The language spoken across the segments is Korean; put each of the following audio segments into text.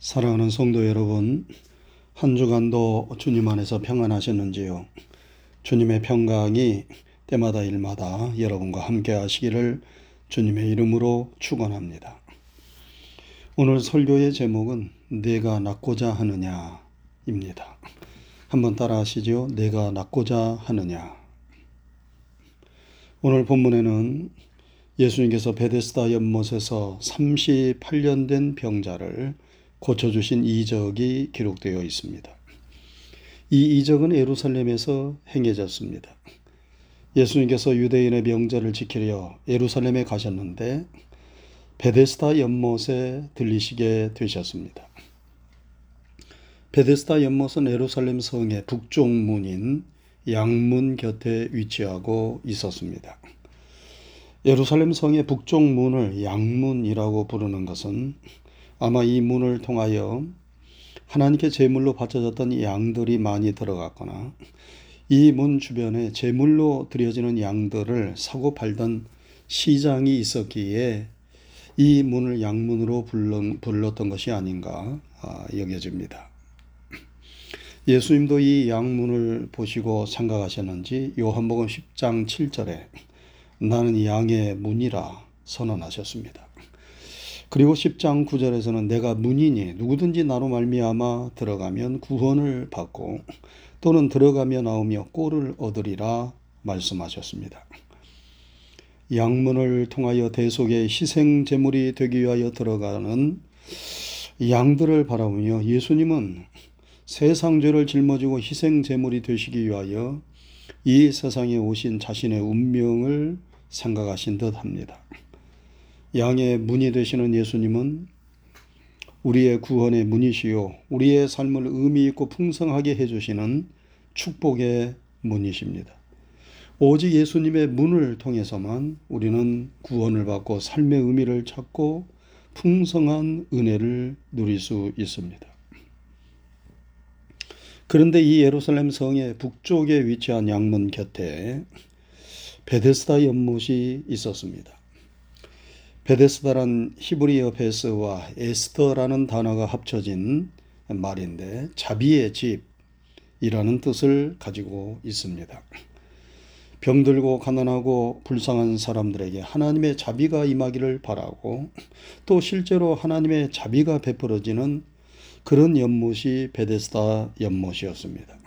사랑하는 성도 여러분, 한 주간도 주님 안에서 평안하셨는지요? 주님의 평강이 때마다 일마다 여러분과 함께 하시기를 주님의 이름으로 축원합니다. 오늘 설교의 제목은 내가 낫고자 하느냐입니다. 한번 따라 하시죠. 내가 낫고자 하느냐. 오늘 본문에는 예수님께서 베데스다 연못에서 38년 된 병자를 고쳐주신 이적이 기록되어 있습니다. 이 이적은 예루살렘에서 행해졌습니다. 예수님께서 유대인의 명절을 지키려 예루살렘에 가셨는데 베데스다 연못에 들리시게 되셨습니다. 베데스다 연못은 예루살렘 성의 북쪽 문인 양문 곁에 위치하고 있었습니다. 예루살렘 성의 북쪽 문을 양문이라고 부르는 것은 아마 이 문을 통하여 하나님께 제물로 바쳐졌던 양들이 많이 들어갔거나 이 문 주변에 제물로 드려지는 양들을 사고 팔던 시장이 있었기에 이 문을 양문으로 불렀던 것이 아닌가 아, 여겨집니다. 예수님도 이 양문을 보시고 생각하셨는지 요한복음 10장 7절에 나는 양의 문이라 선언하셨습니다. 그리고 10장 9절에서는 내가 문이니 누구든지 나로 말미암아 들어가면 구원을 받고 또는 들어가며 나오며 꼴을 얻으리라 말씀하셨습니다. 양문을 통하여 대속의 희생 제물이 되기 위하여 들어가는 양들을 바라보며 예수님은 세상 죄를 짊어지고 희생 제물이 되시기 위하여 이 세상에 오신 자신의 운명을 생각하신 듯 합니다. 양의 문이 되시는 예수님은 우리의 구원의 문이시요 우리의 삶을 의미 있고 풍성하게 해주시는 축복의 문이십니다. 오직 예수님의 문을 통해서만 우리는 구원을 받고 삶의 의미를 찾고 풍성한 은혜를 누릴 수 있습니다. 그런데 이 예루살렘 성의 북쪽에 위치한 양문 곁에 베데스다 연못이 있었습니다. 베데스다란 히브리어 베스와 에스터라는 단어가 합쳐진 말인데 자비의 집이라는 뜻을 가지고 있습니다. 병들고 가난하고 불쌍한 사람들에게 하나님의 자비가 임하기를 바라고 또 실제로 하나님의 자비가 베풀어지는 그런 연못이 베데스다 연못이었습니다.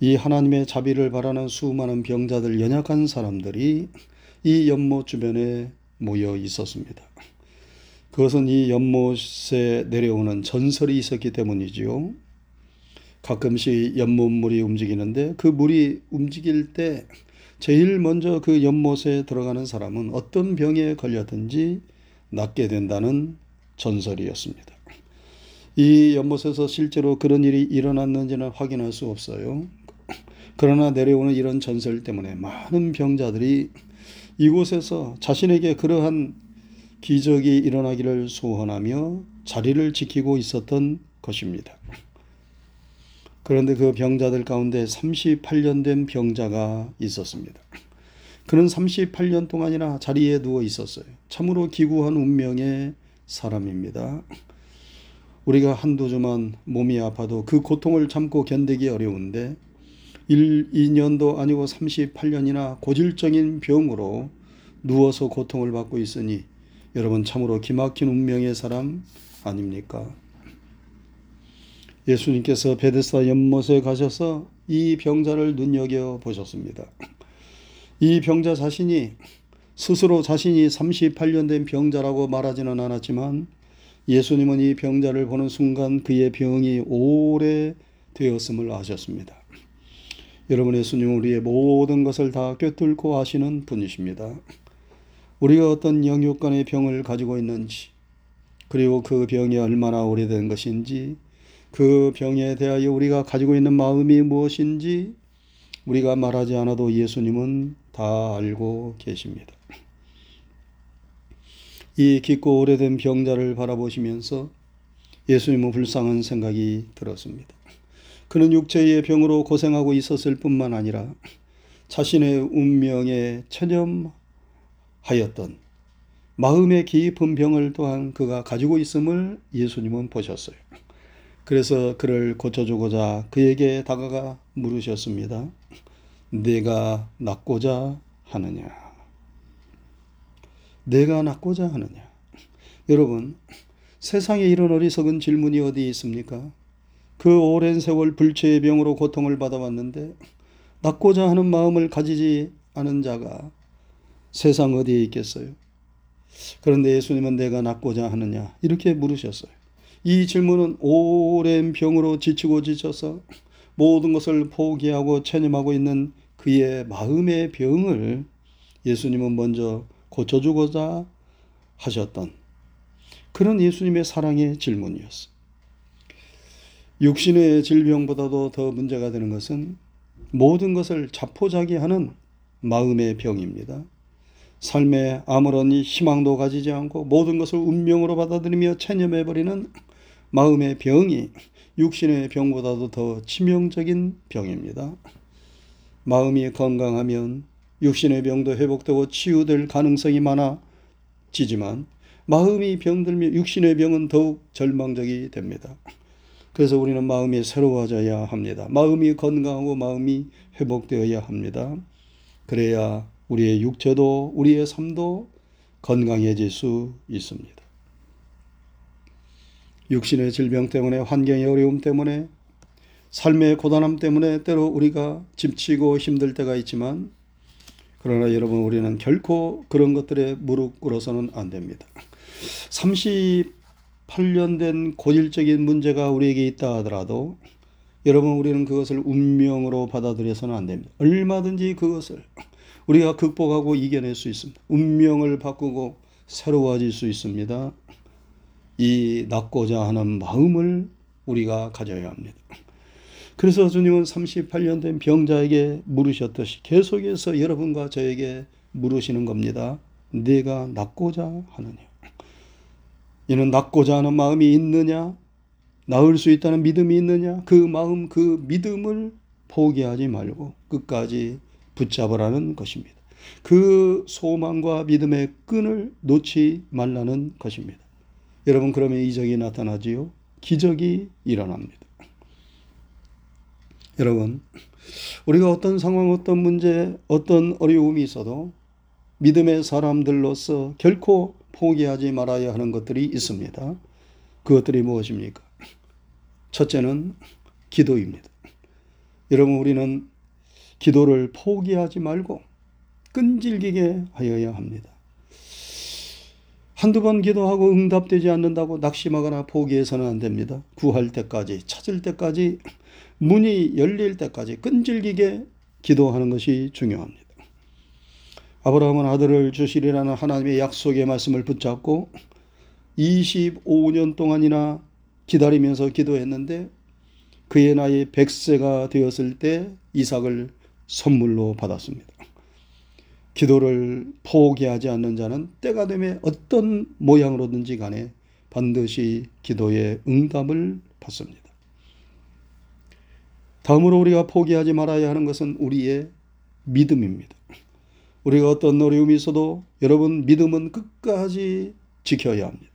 이 하나님의 자비를 바라는 수많은 병자들 연약한 사람들이 이 연못 주변에 모여 있었습니다. 그것은 이 연못에 내려오는 전설이 있었기 때문이지요. 가끔씩 연못물이 움직이는데 그 물이 움직일 때 제일 먼저 그 연못에 들어가는 사람은 어떤 병에 걸렸든지 낫게 된다는 전설이었습니다. 이 연못에서 실제로 그런 일이 일어났는지는 확인할 수 없어요. 그러나 내려오는 이런 전설 때문에 많은 병자들이 이곳에서 자신에게 그러한 기적이 일어나기를 소원하며 자리를 지키고 있었던 것입니다. 그런데 그 병자들 가운데 38년 된 병자가 있었습니다. 그는 38년 동안이나 자리에 누워 있었어요. 참으로 기구한 운명의 사람입니다. 우리가 한두 주만 몸이 아파도 그 고통을 참고 견디기 어려운데 1, 2년도 아니고 38년이나 고질적인 병으로 누워서 고통을 받고 있으니 여러분 참으로 기막힌 운명의 사람 아닙니까? 예수님께서 베데스다 연못에 가셔서 이 병자를 눈여겨 보셨습니다. 이 병자 자신이 스스로 자신이 38년 된 병자라고 말하지는 않았지만 예수님은 이 병자를 보는 순간 그의 병이 오래 되었음을 아셨습니다. 여러분 예수님은 우리의 모든 것을 다 꿰뚫고 아시는 분이십니다. 우리가 어떤 영육간의 병을 가지고 있는지, 그리고 그 병이 얼마나 오래된 것인지, 그 병에 대하여 우리가 가지고 있는 마음이 무엇인지, 우리가 말하지 않아도 예수님은 다 알고 계십니다. 이 깊고 오래된 병자를 바라보시면서 예수님은 불쌍한 생각이 들었습니다. 그는 육체의 병으로 고생하고 있었을 뿐만 아니라 자신의 운명에 체념하였던 마음의 깊은 병을 또한 그가 가지고 있음을 예수님은 보셨어요. 그래서 그를 고쳐주고자 그에게 다가가 물으셨습니다. 내가 낫고자 하느냐? 내가 낫고자 하느냐? 여러분, 세상에 이런 어리석은 질문이 어디 있습니까? 그 오랜 세월 불체의 병으로 고통을 받아왔는데 낫고자 하는 마음을 가지지 않은 자가 세상 어디에 있겠어요? 그런데 예수님은 내가 낫고자 하느냐? 이렇게 물으셨어요. 이 질문은 오랜 병으로 지치고 지쳐서 모든 것을 포기하고 체념하고 있는 그의 마음의 병을 예수님은 먼저 고쳐주고자 하셨던 그런 예수님의 사랑의 질문이었어. 육신의 질병보다도 더 문제가 되는 것은 모든 것을 자포자기하는 마음의 병입니다. 삶에 아무런 희망도 가지지 않고 모든 것을 운명으로 받아들이며 체념해버리는 마음의 병이 육신의 병보다도 더 치명적인 병입니다. 마음이 건강하면 육신의 병도 회복되고 치유될 가능성이 많아지지만 마음이 병들며 육신의 병은 더욱 절망적이 됩니다. 그래서 우리는 마음이 새로워져야 합니다. 마음이 건강하고 마음이 회복되어야 합니다. 그래야 우리의 육체도 우리의 삶도 건강해질 수 있습니다. 육신의 질병 때문에 환경의 어려움 때문에 삶의 고단함 때문에 때로 우리가 지치고 힘들 때가 있지만 그러나 여러분 우리는 결코 그런 것들에 무릎 꿇어서는 안 됩니다. 38년 된 고질적인 문제가 우리에게 있다 하더라도 여러분 우리는 그것을 운명으로 받아들여서는 안 됩니다. 얼마든지 그것을 우리가 극복하고 이겨낼 수 있습니다. 운명을 바꾸고 새로워질 수 있습니다. 이 낫고자 하는 마음을 우리가 가져야 합니다. 그래서 주님은 38년 된 병자에게 물으셨듯이 계속해서 여러분과 저에게 물으시는 겁니다. 네가 낫고자 하느냐? 이는 낫고자 하는 마음이 있느냐? 나을 수 있다는 믿음이 있느냐? 그 마음, 그 믿음을 포기하지 말고 끝까지 붙잡으라는 것입니다. 그 소망과 믿음의 끈을 놓지 말라는 것입니다. 여러분 그러면 이적이 나타나지요. 기적이 일어납니다. 여러분 우리가 어떤 상황, 어떤 문제, 어떤 어려움이 있어도 믿음의 사람들로서 결코 포기하지 말아야 하는 것들이 있습니다. 그것들이 무엇입니까? 첫째는 기도입니다. 여러분 우리는 기도를 포기하지 말고 끈질기게 하여야 합니다. 한두 번 기도하고 응답되지 않는다고 낙심하거나 포기해서는 안 됩니다. 구할 때까지, 찾을 때까지, 문이 열릴 때까지 끈질기게 기도하는 것이 중요합니다. 아브라함은 아들을 주시리라는 하나님의 약속의 말씀을 붙잡고 25년 동안이나 기다리면서 기도했는데 그의 나이 100세가 되었을 때 이삭을 선물로 받았습니다. 기도를 포기하지 않는 자는 때가 되면 어떤 모양으로든지 간에 반드시 기도의 응답을 받습니다. 다음으로 우리가 포기하지 말아야 하는 것은 우리의 믿음입니다. 우리가 어떤 어려움이 있어도 여러분 믿음은 끝까지 지켜야 합니다.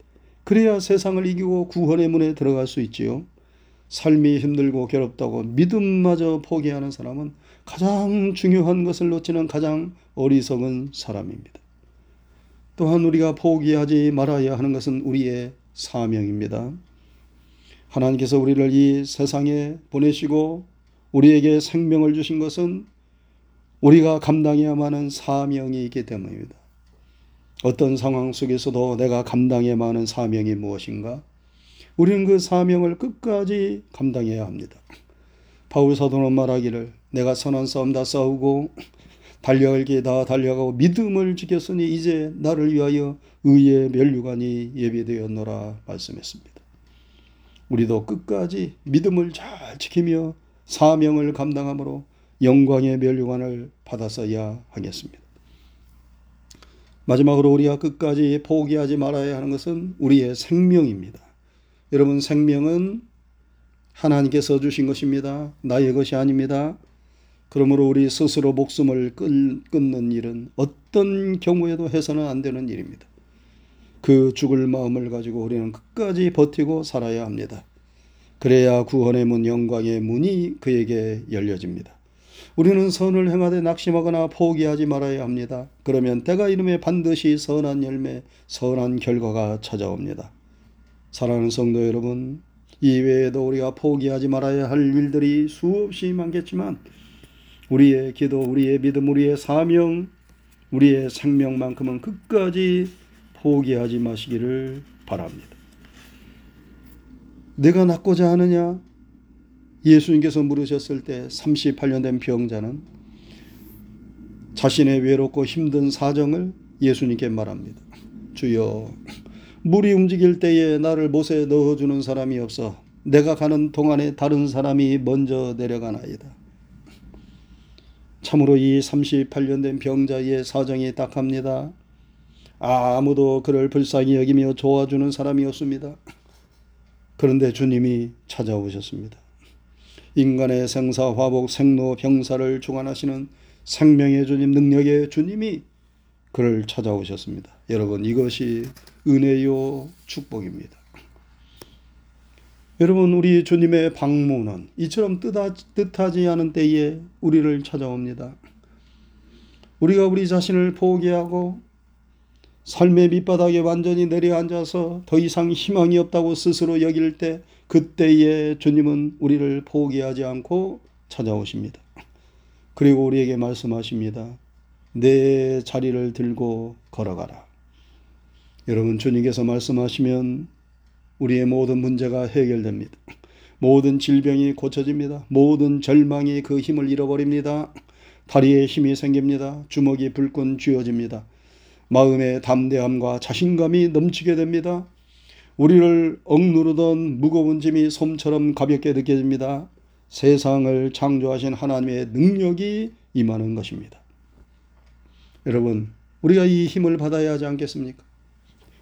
그래야 세상을 이기고 구원의 문에 들어갈 수 있지요. 삶이 힘들고 괴롭다고 믿음마저 포기하는 사람은 가장 중요한 것을 놓치는 가장 어리석은 사람입니다. 또한 우리가 포기하지 말아야 하는 것은 우리의 사명입니다. 하나님께서 우리를 이 세상에 보내시고 우리에게 생명을 주신 것은 우리가 감당해야만 하는 사명이 있기 때문입니다. 어떤 상황 속에서도 내가 감당해야만 하는 사명이 무엇인가? 우리는 그 사명을 끝까지 감당해야 합니다. 바울 사도는 말하기를 내가 선한 싸움 다 싸우고 달려갈 길 다 달려가고 믿음을 지켰으니 이제 나를 위하여 의의 멸류관이 예비되었노라 말씀했습니다. 우리도 끝까지 믿음을 잘 지키며 사명을 감당함으로 영광의 멸류관을 받았어야 하겠습니다. 마지막으로 우리가 끝까지 포기하지 말아야 하는 것은 우리의 생명입니다. 여러분 생명은 하나님께서 주신 것입니다. 나의 것이 아닙니다. 그러므로 우리 스스로 목숨을 끊는 일은 어떤 경우에도 해서는 안 되는 일입니다. 그 죽을 마음을 가지고 우리는 끝까지 버티고 살아야 합니다. 그래야 구원의 문, 영광의 문이 그에게 열려집니다. 우리는 선을 행하되 낙심하거나 포기하지 말아야 합니다. 그러면 때가 이름에 반드시 선한 열매, 선한 결과가 찾아옵니다. 사랑하는 성도 여러분, 이외에도 우리가 포기하지 말아야 할 일들이 수없이 많겠지만 우리의 기도, 우리의 믿음, 우리의 사명, 우리의 생명만큼은 끝까지 포기하지 마시기를 바랍니다. 내가 낫고자 하느냐? 예수님께서 물으셨을 때 38년 된 병자는 자신의 외롭고 힘든 사정을 예수님께 말합니다. 주여, 물이 움직일 때에 나를 못에 넣어주는 사람이 없어 내가 가는 동안에 다른 사람이 먼저 내려가나이다. 참으로 이 38년 된 병자의 사정이 딱합니다. 아무도 그를 불쌍히 여기며 도와주는 사람이 없습니다. 그런데 주님이 찾아오셨습니다. 인간의 생사, 화복, 생로, 병사를 주관하시는 생명의 주님, 능력의 주님이 그를 찾아오셨습니다. 여러분, 이것이 은혜요 축복입니다. 여러분, 우리 주님의 방문은 이처럼 뜻하지 않은 때에 우리를 찾아옵니다. 우리가 우리 자신을 포기하고 삶의 밑바닥에 완전히 내려앉아서 더 이상 희망이 없다고 스스로 여길 때 그때에 주님은 우리를 포기하지 않고 찾아오십니다. 그리고 우리에게 말씀하십니다. 내 자리를 들고 걸어가라. 여러분 주님께서 말씀하시면 우리의 모든 문제가 해결됩니다. 모든 질병이 고쳐집니다. 모든 절망이 그 힘을 잃어버립니다. 다리에 힘이 생깁니다. 주먹이 불끈 쥐어집니다. 마음의 담대함과 자신감이 넘치게 됩니다. 우리를 억누르던 무거운 짐이 솜처럼 가볍게 느껴집니다. 세상을 창조하신 하나님의 능력이 임하는 것입니다. 여러분, 우리가 이 힘을 받아야 하지 않겠습니까?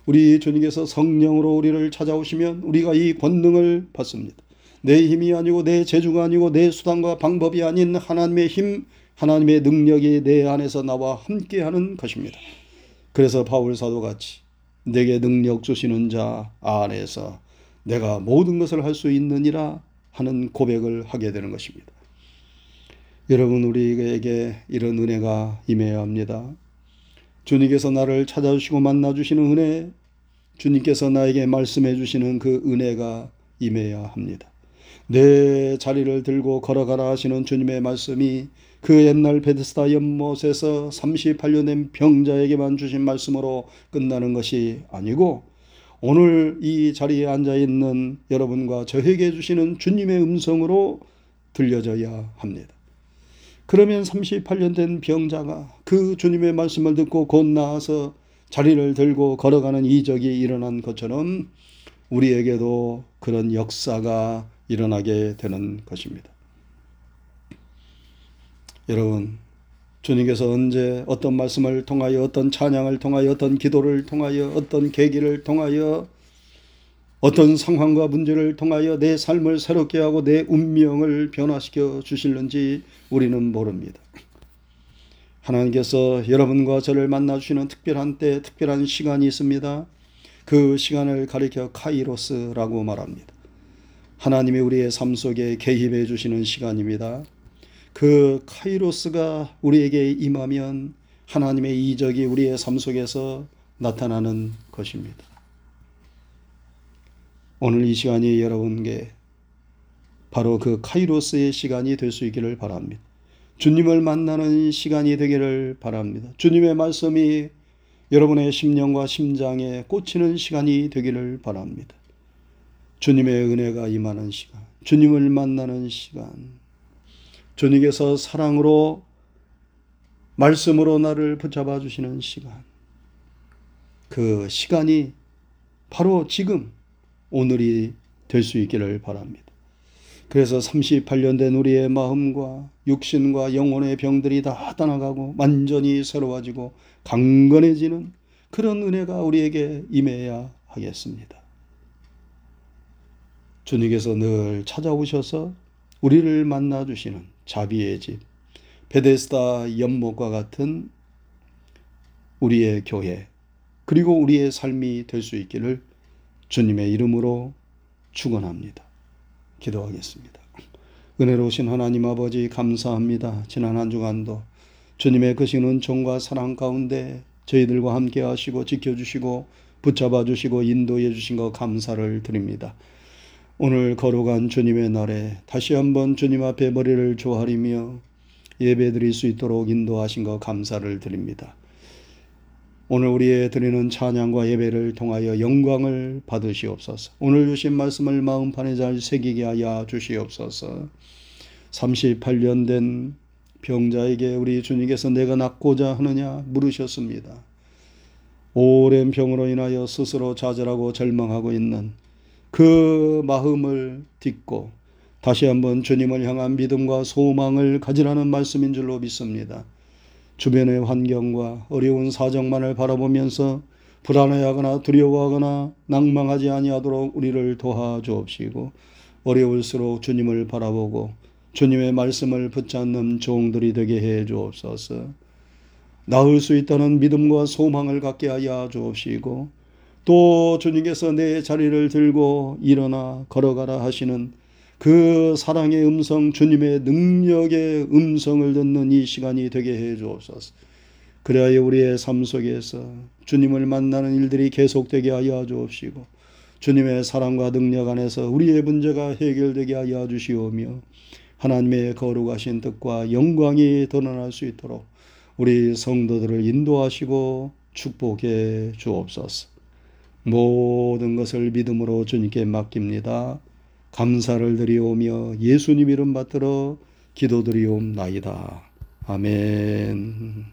우리 주님께서 성령으로 우리를 찾아오시면 우리가 이 권능을 받습니다. 내 힘이 아니고 내 재주가 아니고 내 수단과 방법이 아닌 하나님의 힘, 하나님의 능력이 내 안에서 나와 함께하는 것입니다. 그래서 바울 사도 같이 내게 능력 주시는 자 안에서 내가 모든 것을 할 수 있느니라 하는 고백을 하게 되는 것입니다. 여러분 우리에게 이런 은혜가 임해야 합니다. 주님께서 나를 찾아주시고 만나주시는 은혜, 주님께서 나에게 말씀해 주시는 그 은혜가 임해야 합니다. 내 자리를 들고 걸어가라 하시는 주님의 말씀이 그 옛날 베데스다 연못에서 38년 된 병자에게만 주신 말씀으로 끝나는 것이 아니고 오늘 이 자리에 앉아 있는 여러분과 저에게 주시는 주님의 음성으로 들려져야 합니다. 그러면 38년 된 병자가 그 주님의 말씀을 듣고 곧 나와서 자리를 들고 걸어가는 이적이 일어난 것처럼 우리에게도 그런 역사가 일어나게 되는 것입니다. 여러분, 주님께서 언제 어떤 말씀을 통하여 어떤 찬양을 통하여 어떤 기도를 통하여 어떤 계기를 통하여 어떤 상황과 문제를 통하여 내 삶을 새롭게 하고 내 운명을 변화시켜 주실는지 우리는 모릅니다. 하나님께서 여러분과 저를 만나 주시는 특별한 때, 특별한 시간이 있습니다. 그 시간을 가리켜 카이로스라고 말합니다. 하나님이 우리의 삶 속에 개입해 주시는 시간입니다. 그 카이로스가 우리에게 임하면 하나님의 이적이 우리의 삶 속에서 나타나는 것입니다. 오늘 이 시간이 여러분께 바로 그 카이로스의 시간이 될 수 있기를 바랍니다. 주님을 만나는 시간이 되기를 바랍니다. 주님의 말씀이 여러분의 심령과 심장에 꽂히는 시간이 되기를 바랍니다. 주님의 은혜가 임하는 시간, 주님을 만나는 시간, 주님께서 사랑으로 말씀으로 나를 붙잡아 주시는 시간. 그 시간이 바로 지금 오늘이 될 수 있기를 바랍니다. 그래서 38년 된 우리의 마음과 육신과 영혼의 병들이 다 떠나가고 완전히 새로워지고 강건해지는 그런 은혜가 우리에게 임해야 하겠습니다. 주님께서 늘 찾아오셔서 우리를 만나 주시는 자비의 집, 베데스다 연못과 같은 우리의 교회, 그리고 우리의 삶이 될 수 있기를 주님의 이름으로 축원합니다. 기도하겠습니다. 은혜로우신 하나님 아버지 감사합니다. 지난 한 주간도 주님의 크신 은총과 사랑 가운데 저희들과 함께 하시고 지켜주시고 붙잡아 주시고 인도해 주신 것 감사를 드립니다. 오늘 걸어간 주님의 날에 다시 한번 주님 앞에 머리를 조아리며 예배 드릴 수 있도록 인도하신 것 감사를 드립니다. 오늘 우리의 드리는 찬양과 예배를 통하여 영광을 받으시옵소서. 오늘 주신 말씀을 마음판에 잘 새기게 하여 주시옵소서. 38년 된 병자에게 우리 주님께서 내가 낫고자 하느냐 물으셨습니다. 오랜 병으로 인하여 스스로 좌절하고 절망하고 있는 그 마음을 딛고 다시 한번 주님을 향한 믿음과 소망을 가지라는 말씀인 줄로 믿습니다. 주변의 환경과 어려운 사정만을 바라보면서 불안해하거나 두려워하거나 낭망하지 아니하도록 우리를 도와주옵시고 어려울수록 주님을 바라보고 주님의 말씀을 붙잡는 종들이 되게 해 주옵소서. 나을 수 있다는 믿음과 소망을 갖게 하여 주옵시고 또 주님께서 내 자리를 들고 일어나 걸어가라 하시는 그 사랑의 음성, 주님의 능력의 음성을 듣는 이 시간이 되게 해 주옵소서. 그래야 우리의 삶 속에서 주님을 만나는 일들이 계속되게 하여 주옵시고 주님의 사랑과 능력 안에서 우리의 문제가 해결되게 하여 주시오며 하나님의 거룩하신 뜻과 영광이 드러날 수 있도록 우리 성도들을 인도하시고 축복해 주옵소서. 모든 것을 믿음으로 주님께 맡깁니다. 감사를 드리오며 예수님 이름 받들어 기도드리옵나이다. 아멘.